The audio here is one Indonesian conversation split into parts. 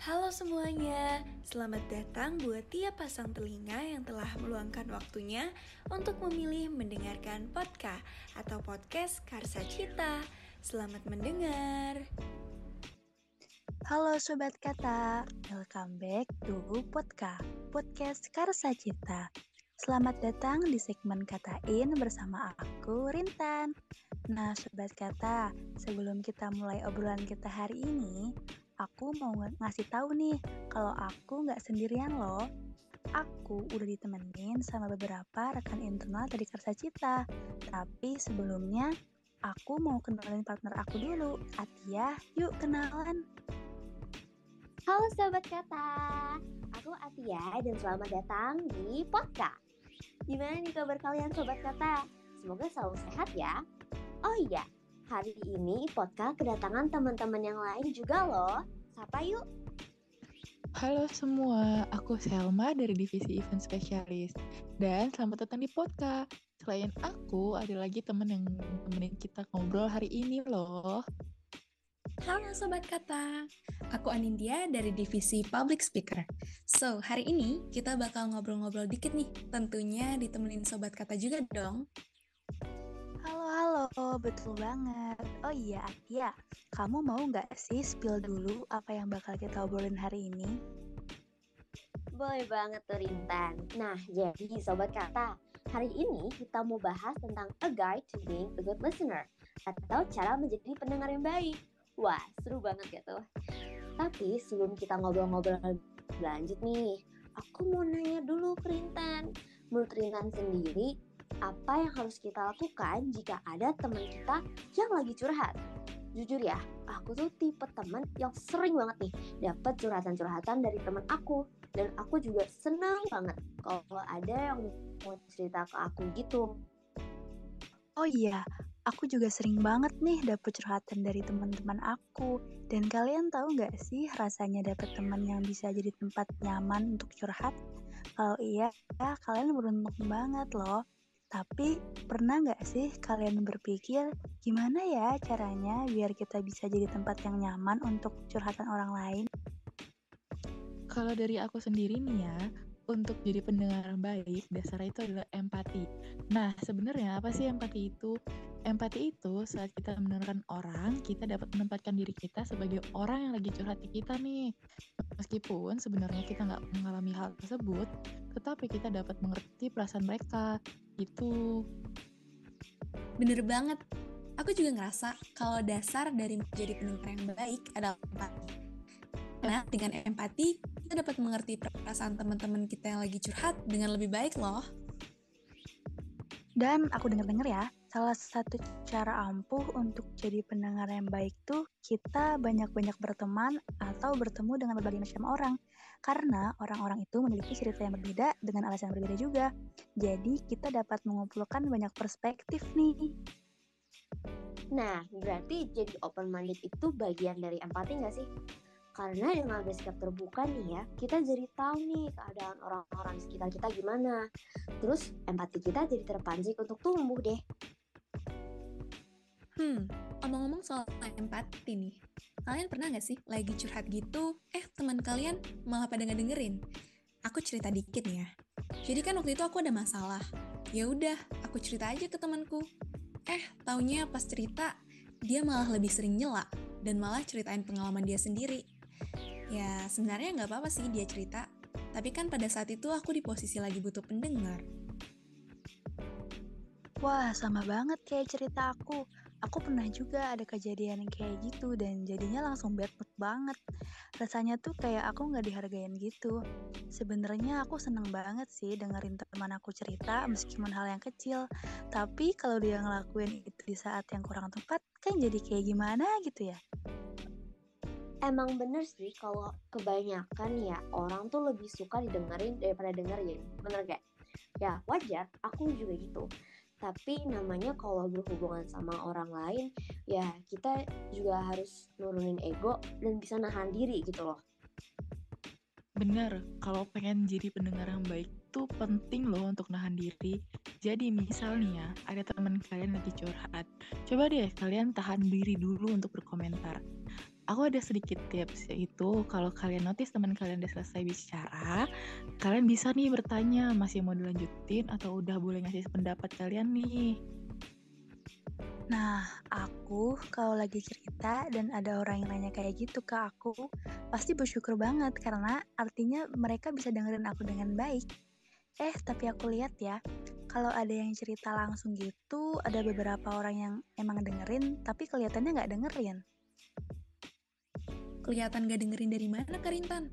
Halo semuanya, selamat datang buat tiap pasang telinga yang telah meluangkan waktunya untuk memilih mendengarkan podcast atau podcast Karsa Cita. Selamat mendengar. Halo Sobat Kata, welcome back to podcast, podcast Karsa Cita. Selamat datang di segmen Katain bersama aku, Rintan. Nah Sobat Kata, sebelum kita mulai obrolan kita hari ini, aku mau ngasih tahu nih kalau aku nggak sendirian loh. Aku udah ditemenin sama beberapa rekan internal dari Karsa Cita. Tapi sebelumnya aku mau kenalin partner aku dulu. Atia, yuk kenalan. Halo Sobat Kata, aku Atia dan selamat datang di podcast. Gimana nih kabar kalian Sobat Kata? Semoga selalu sehat ya. Oh iya, Hari ini podcast kedatangan teman-teman yang lain juga loh. Sapa yuk. Halo semua, aku Selma dari Divisi Event Specialist. Dan selamat datang di podcast. Selain aku, ada lagi temen yang temenin kita ngobrol hari ini loh. Halo Sobat Kata, aku Anindya dari Divisi Public Speaker. So, hari ini kita bakal ngobrol-ngobrol dikit nih, tentunya ditemenin Sobat Kata juga dong. Halo, halo, betul banget. Oh iya, Atia, kamu mau nggak sih spill dulu apa yang bakal kita obrolin hari ini? Boleh banget tuh Rintan. Nah, jadi Sobat Kata, hari ini kita mau bahas tentang a guide to being a good listener atau cara menjadi pendengar yang baik. Wah, seru banget ya tuh. Tapi sebelum kita ngobrol-ngobrol lanjut nih, aku mau nanya dulu ke Rintan. Menurut Rintan sendiri, apa yang harus kita lakukan jika ada teman kita yang lagi curhat. Jujur ya, aku tuh tipe teman yang sering banget nih dapat curhatan-curhatan dari teman aku dan aku juga senang banget kalau ada yang mau cerita ke aku gitu. Oh iya, aku juga sering banget nih dapet curhatan dari teman-teman aku. Dan kalian tahu nggak sih rasanya dapet teman yang bisa jadi tempat nyaman untuk curhat? Kalau iya, ya kalian beruntung banget loh. Tapi pernah nggak sih kalian berpikir gimana ya caranya biar kita bisa jadi tempat yang nyaman untuk curhatan orang lain? Kalau dari aku sendiri nih ya, untuk jadi pendengar yang baik, dasarnya itu adalah empati. Nah, sebenarnya apa sih empati itu? Empati itu saat kita mendengarkan orang, kita dapat menempatkan diri kita sebagai orang yang lagi curhat kita nih. Meskipun sebenarnya kita nggak mengalami hal tersebut, tetapi kita dapat mengerti perasaan mereka. Gitu. Bener banget. Aku juga ngerasa kalau dasar dari menjadi pendengar yang baik adalah empati. Nah, dengan empati, kita dapat mengerti perasaan teman-teman kita yang lagi curhat dengan lebih baik loh. Dan aku dengar-dengar ya, salah satu cara ampuh untuk jadi pendengar yang baik tuh kita banyak-banyak berteman atau bertemu dengan berbagai macam orang. Karena orang-orang itu memiliki cerita yang berbeda dengan alasan yang berbeda juga. Jadi kita dapat mengumpulkan banyak perspektif nih. Nah, berarti jadi open minded itu bagian dari empati nggak sih? Karena dengan bersikap terbuka nih ya, kita jadi tahu nih keadaan orang-orang sekitar kita gimana. Terus empati kita jadi terpancing untuk tumbuh deh. Hmm, omong-omong soal empati nih. Kalian pernah gak sih lagi curhat gitu, eh teman kalian malah pada ngedengerin? Aku cerita dikit nih ya. Jadi kan waktu itu aku ada masalah. Ya udah, aku cerita aja ke temanku. Eh, taunya pas cerita, dia malah lebih sering nyela dan malah ceritain pengalaman dia sendiri. Ya, sebenarnya nggak apa-apa sih dia cerita, tapi kan pada saat itu aku di posisi lagi butuh pendengar. Wah, sama banget kayak cerita aku. Aku pernah juga ada kejadian kayak gitu dan jadinya langsung bad mood banget. Rasanya tuh kayak aku nggak dihargain gitu. Sebenarnya aku seneng banget sih dengerin teman aku cerita meskipun hal yang kecil. Tapi kalau dia ngelakuin itu di saat yang kurang tepat, kan jadi kayak gimana gitu ya emang bener sih kalau kebanyakan ya orang tuh lebih suka didengerin daripada dengerin bener gak ya wajar aku juga gitu tapi namanya kalau berhubungan sama orang lain ya kita juga harus nurunin ego dan bisa nahan diri gitu loh. Bener, kalau pengen jadi pendengar yang baik tuh penting loh untuk nahan diri. Jadi misalnya ada teman kalian lagi curhat, coba deh kalian tahan diri dulu untuk berkomentar aku ada sedikit tips yaitu kalau kalian notice teman kalian udah selesai bicara, kalian bisa nih bertanya masih mau dilanjutin atau udah boleh ngasih pendapat kalian nih. Nah, aku kalau lagi cerita dan ada orang yang nanya kayak gitu ke aku, pasti bersyukur banget karena artinya mereka bisa dengerin aku dengan baik. Eh, tapi aku lihat ya, kalau ada yang cerita langsung gitu, ada beberapa orang yang emang dengerin, tapi kelihatannya nggak dengerin. Kelihatan gak dengerin dari mana, Karintan?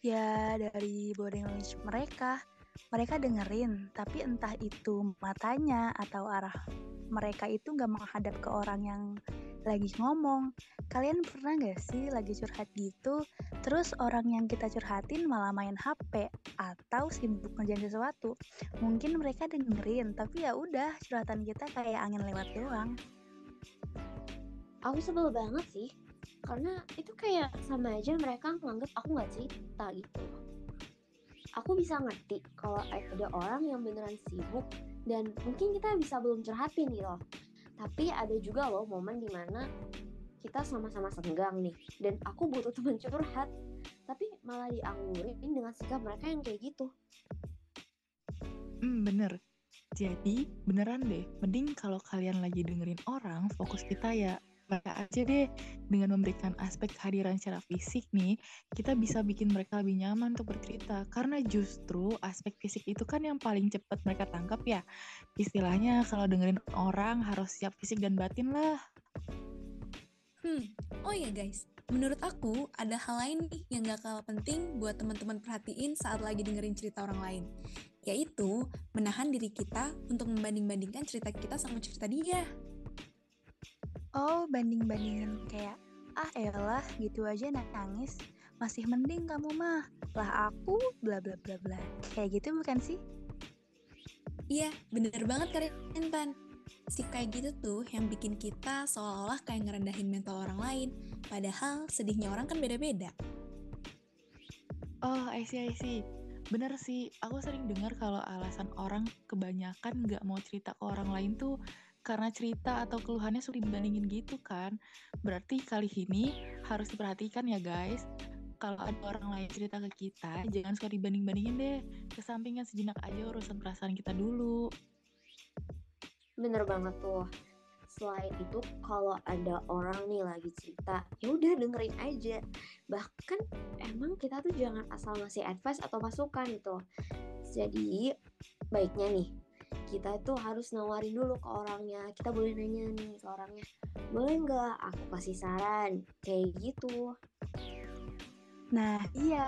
Ya, dari body language mereka. Mereka dengerin, tapi entah itu matanya atau arah mereka itu nggak menghadap ke orang yang lagi ngomong. Kalian pernah gak sih lagi curhat gitu, terus orang yang kita curhatin malah main HP atau sibuk ngerjain sesuatu? Mungkin mereka dengerin, tapi ya udah curhatan kita kayak angin lewat doang. Aku sebel banget sih, karena itu kayak sama aja mereka nganggep aku nggak cerita gitu. Aku bisa ngerti kalau ada orang yang beneran sibuk dan mungkin kita bisa belum curhatin gitu tapi ada juga loh momen di mana kita sama-sama senggang nih dan aku butuh teman curhat tapi malah dianggurin dengan sikap mereka yang kayak gitu Hmm, bener. Jadi, beneran deh, mending kalau kalian lagi dengerin orang, fokus kita ya aja deh. Dengan memberikan aspek kehadiran secara fisik nih, kita bisa bikin mereka lebih nyaman untuk bercerita. Karena justru aspek fisik itu kan yang paling cepat mereka tangkap ya. Istilahnya kalau dengerin orang harus siap fisik dan batin lah. Hmm, oh iya guys, menurut aku ada hal lain nih yang gak kalah penting buat teman-teman perhatiin saat lagi dengerin cerita orang lain, yaitu menahan diri kita untuk membanding-bandingkan cerita kita sama cerita dia. Oh, banding-bandingan kayak, ah elah gitu aja nangis. Masih mending kamu mah. Lah aku bla bla bla bla. Kayak gitu bukan sih? Iya, bener banget Karin Pan. Si kayak gitu tuh yang bikin kita seolah-olah kayak ngerendahin mental orang lain. Padahal sedihnya orang kan beda-beda. Oh, I see, I see. Bener sih, aku sering dengar kalau alasan orang kebanyakan nggak mau cerita ke orang lain tuh karena cerita atau keluhannya sulit dibandingin gitu kan. Berarti kali ini harus diperhatikan ya guys. Kalau ada orang lain cerita ke kita, jangan suka dibanding-bandingin deh. Kesampingan sejenak aja urusan perasaan kita dulu. bener banget tuh selain itu kalau ada orang nih lagi cerita ya udah dengerin aja bahkan emang kita tuh jangan asal ngasih advice atau masukan gitu jadi baiknya nih kita itu harus nawarin dulu ke orangnya kita boleh nanya nih ke orangnya boleh nggak aku kasih saran kayak gitu Nah, iya.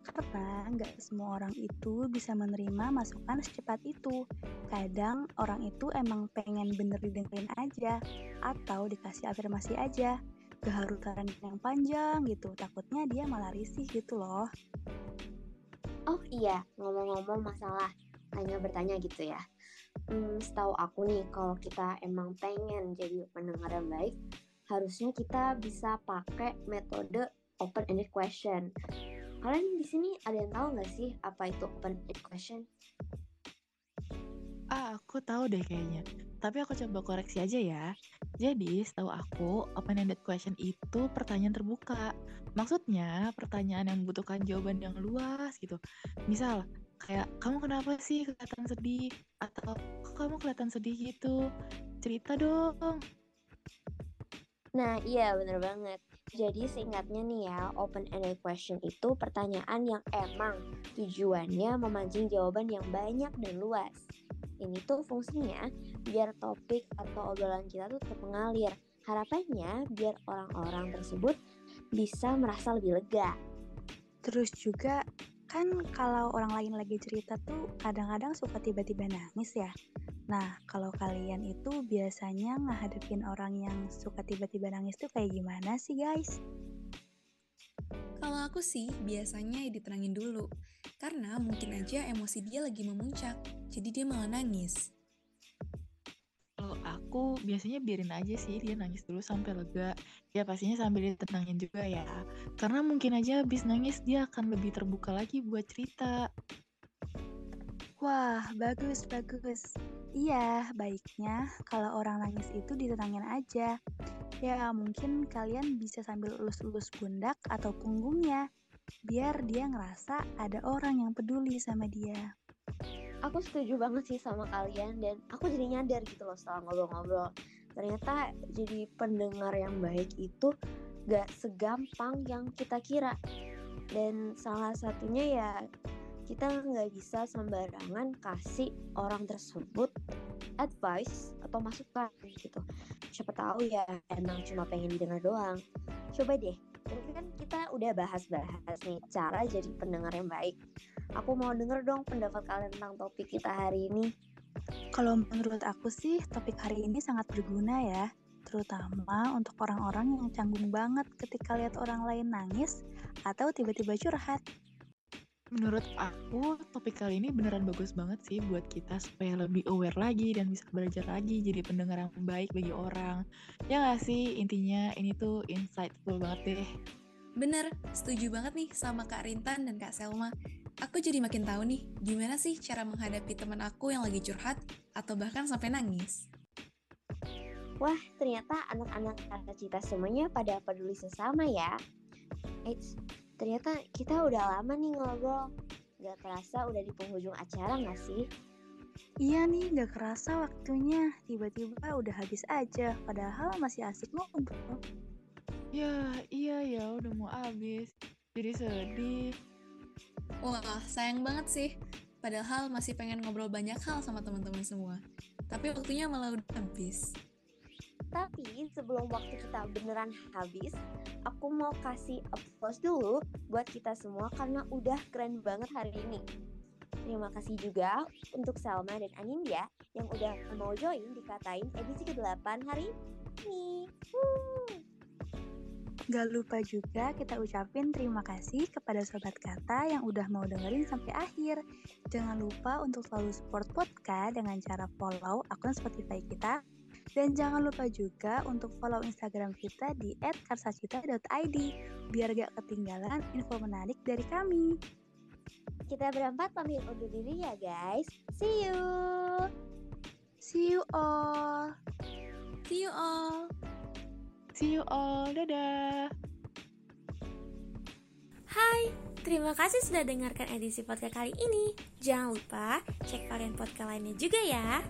Karena nggak semua orang itu bisa menerima masukan secepat itu. Kadang orang itu emang pengen bener didengerin aja, atau dikasih afirmasi aja. Gak harus saran yang panjang gitu, takutnya dia malah risih gitu loh. oh iya ngomong-ngomong masalah tanya bertanya gitu ya hmm, setahu aku nih kalau kita emang pengen jadi pendengar yang baik harusnya kita bisa pakai metode open ended question kalian di sini ada yang tahu nggak sih apa itu open ended question Ah, aku tahu deh kayaknya. Tapi aku coba koreksi aja ya. Jadi, setahu aku, open-ended question itu pertanyaan terbuka. Maksudnya, pertanyaan yang membutuhkan jawaban yang luas gitu. Misal, kayak, kamu kenapa sih kelihatan sedih? Atau, kamu kelihatan sedih gitu? Cerita dong. Nah, iya bener banget. Jadi seingatnya nih ya, open-ended question itu pertanyaan yang emang tujuannya memancing jawaban yang banyak dan luas. Ini tuh fungsinya biar topik atau obrolan kita tuh tetap mengalir. Harapannya biar orang-orang tersebut bisa merasa lebih lega. Terus juga kan kalau orang lain lagi cerita tuh kadang-kadang suka tiba-tiba nangis ya. Nah, kalau kalian itu biasanya ngehadapin orang yang suka tiba-tiba nangis tuh kayak gimana sih guys? Kalau aku sih biasanya ya ditenangin dulu, karena mungkin aja emosi dia lagi memuncak, jadi dia malah nangis. Aku biasanya biarin aja sih dia nangis dulu sampai lega. Ya pastinya sambil ditenangin juga ya. Karena mungkin aja habis nangis dia akan lebih terbuka lagi buat cerita. Wah, bagus, bagus. Iya, baiknya kalau orang nangis itu ditenangin aja. Ya, mungkin kalian bisa sambil elus-elus pundak atau punggungnya, biar dia ngerasa ada orang yang peduli sama dia. Aku setuju banget sih sama kalian dan aku jadi nyadar gitu loh setelah ngobrol-ngobrol. Ternyata jadi pendengar yang baik itu gak segampang yang kita kira. Dan salah satunya ya kita nggak bisa sembarangan kasih orang tersebut advice atau masukan gitu. Siapa tahu ya emang cuma pengen didengar doang. Coba deh, kita udah bahas-bahas nih cara jadi pendengar yang baik. Aku mau denger dong pendapat kalian tentang topik kita hari ini. Kalau menurut aku sih, topik hari ini sangat berguna ya, terutama untuk orang-orang yang canggung banget ketika lihat orang lain nangis atau tiba-tiba curhat. Menurut aku, topik kali ini beneran bagus banget sih buat kita supaya lebih aware lagi dan bisa belajar lagi jadi pendengar yang baik bagi orang. Ya nggak sih, intinya ini tuh insightful banget deh. Bener, setuju banget nih sama Kak Rintan dan Kak Selma. Aku jadi makin tahu nih, gimana sih cara menghadapi teman aku yang lagi curhat atau bahkan sampai nangis. Wah, ternyata anak-anak kata cita semuanya pada peduli sesama ya. Eits, ternyata kita udah lama nih ngobrol. Gak kerasa udah di penghujung acara gak sih? Iya nih, gak kerasa waktunya. Tiba-tiba udah habis aja, padahal masih asik ngobrol. Ya, iya ya, udah mau habis. Jadi sedih. Wah, sayang banget sih. Padahal masih pengen ngobrol banyak hal sama teman-teman semua. Tapi waktunya malah udah habis. Tapi sebelum waktu kita beneran habis, aku mau kasih applause dulu buat kita semua karena udah keren banget hari ini. Terima kasih juga untuk Salma dan Anindya yang udah mau join dikatain edisi ke-8 hari ini. Woo! Gak lupa juga kita ucapin terima kasih kepada Sobat Kata yang udah mau dengerin sampai akhir. Jangan lupa untuk selalu support podcast dengan cara follow akun Spotify kita dan jangan lupa juga untuk follow Instagram kita di @karsacita.id biar gak ketinggalan info menarik dari kami. Kita berempat pamit undur diri ya guys. See you. See you all. See you all. See you all. Dadah. Hai, terima kasih sudah dengarkan edisi podcast kali ini. Jangan lupa cek varian podcast lainnya juga ya.